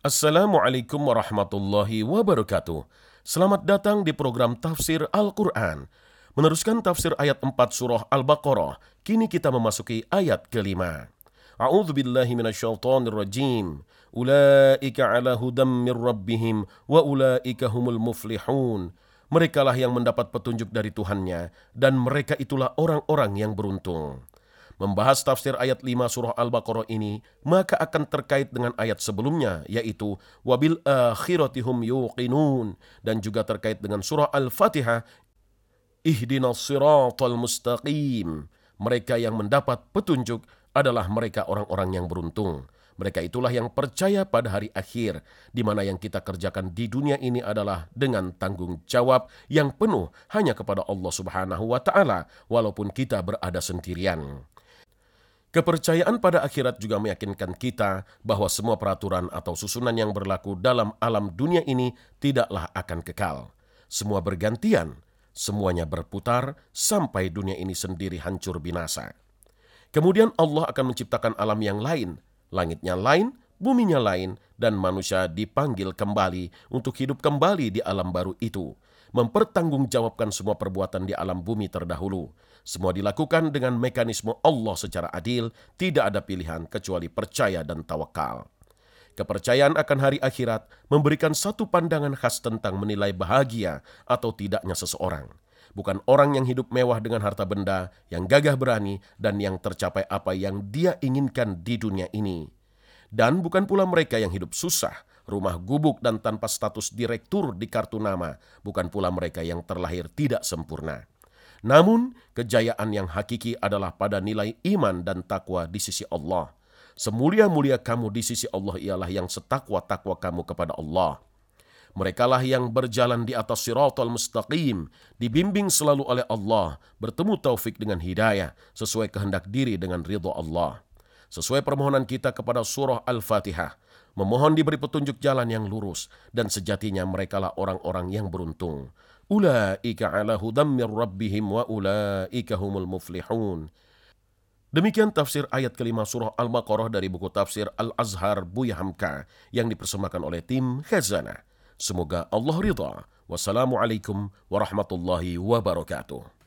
Assalamualaikum warahmatullahi wabarakatuh. Selamat datang di program Tafsir Al-Quran. Meneruskan tafsir ayat 4 surah Al-Baqarah, kini kita memasuki ayat kelima. A'udzu billahi minasyaitonir rajim. Ulaika ala hudam mir rabbihim wa ulaika humul muflihun. Merekalah yang mendapat petunjuk dari Tuhannya dan mereka itulah orang-orang yang beruntung membahas tafsir ayat 5 surah Al-Baqarah ini, maka akan terkait dengan ayat sebelumnya, yaitu wabil akhiratihum yuqinun, dan juga terkait dengan surah Al-Fatihah, ihdinas siratal mustaqim. Mereka yang mendapat petunjuk adalah mereka orang-orang yang beruntung. Mereka itulah yang percaya pada hari akhir, di mana yang kita kerjakan di dunia ini adalah dengan tanggung jawab yang penuh hanya kepada Allah Subhanahu wa Ta'ala, walaupun kita berada sendirian. Kepercayaan pada akhirat juga meyakinkan kita bahwa semua peraturan atau susunan yang berlaku dalam alam dunia ini tidaklah akan kekal. Semua bergantian, semuanya berputar sampai dunia ini sendiri hancur binasa. Kemudian Allah akan menciptakan alam yang lain, langitnya lain, buminya lain, dan manusia dipanggil kembali untuk hidup kembali di alam baru itu, mempertanggungjawabkan semua perbuatan di alam bumi terdahulu semua dilakukan dengan mekanisme Allah secara adil, tidak ada pilihan kecuali percaya dan tawakal. Kepercayaan akan hari akhirat memberikan satu pandangan khas tentang menilai bahagia atau tidaknya seseorang. Bukan orang yang hidup mewah dengan harta benda, yang gagah berani, dan yang tercapai apa yang dia inginkan di dunia ini. Dan bukan pula mereka yang hidup susah, rumah gubuk dan tanpa status direktur di kartu nama, bukan pula mereka yang terlahir tidak sempurna. Namun, kejayaan yang hakiki adalah pada nilai iman dan takwa di sisi Allah. Semulia-mulia kamu di sisi Allah ialah yang setakwa-takwa kamu kepada Allah. Merekalah yang berjalan di atas siratal mustaqim, dibimbing selalu oleh Allah, bertemu taufik dengan hidayah, sesuai kehendak diri dengan ridho Allah. Sesuai permohonan kita kepada surah Al-Fatihah, memohon diberi petunjuk jalan yang lurus, dan sejatinya merekalah orang-orang yang beruntung. Ulaika ala hudam min rabbihim wa ulaika humul muflihun. Demikian tafsir ayat kelima surah Al-Baqarah dari buku tafsir Al-Azhar Buya Hamka yang dipersembahkan oleh tim Khazanah. Semoga Allah ridha. Wassalamualaikum warahmatullahi wabarakatuh.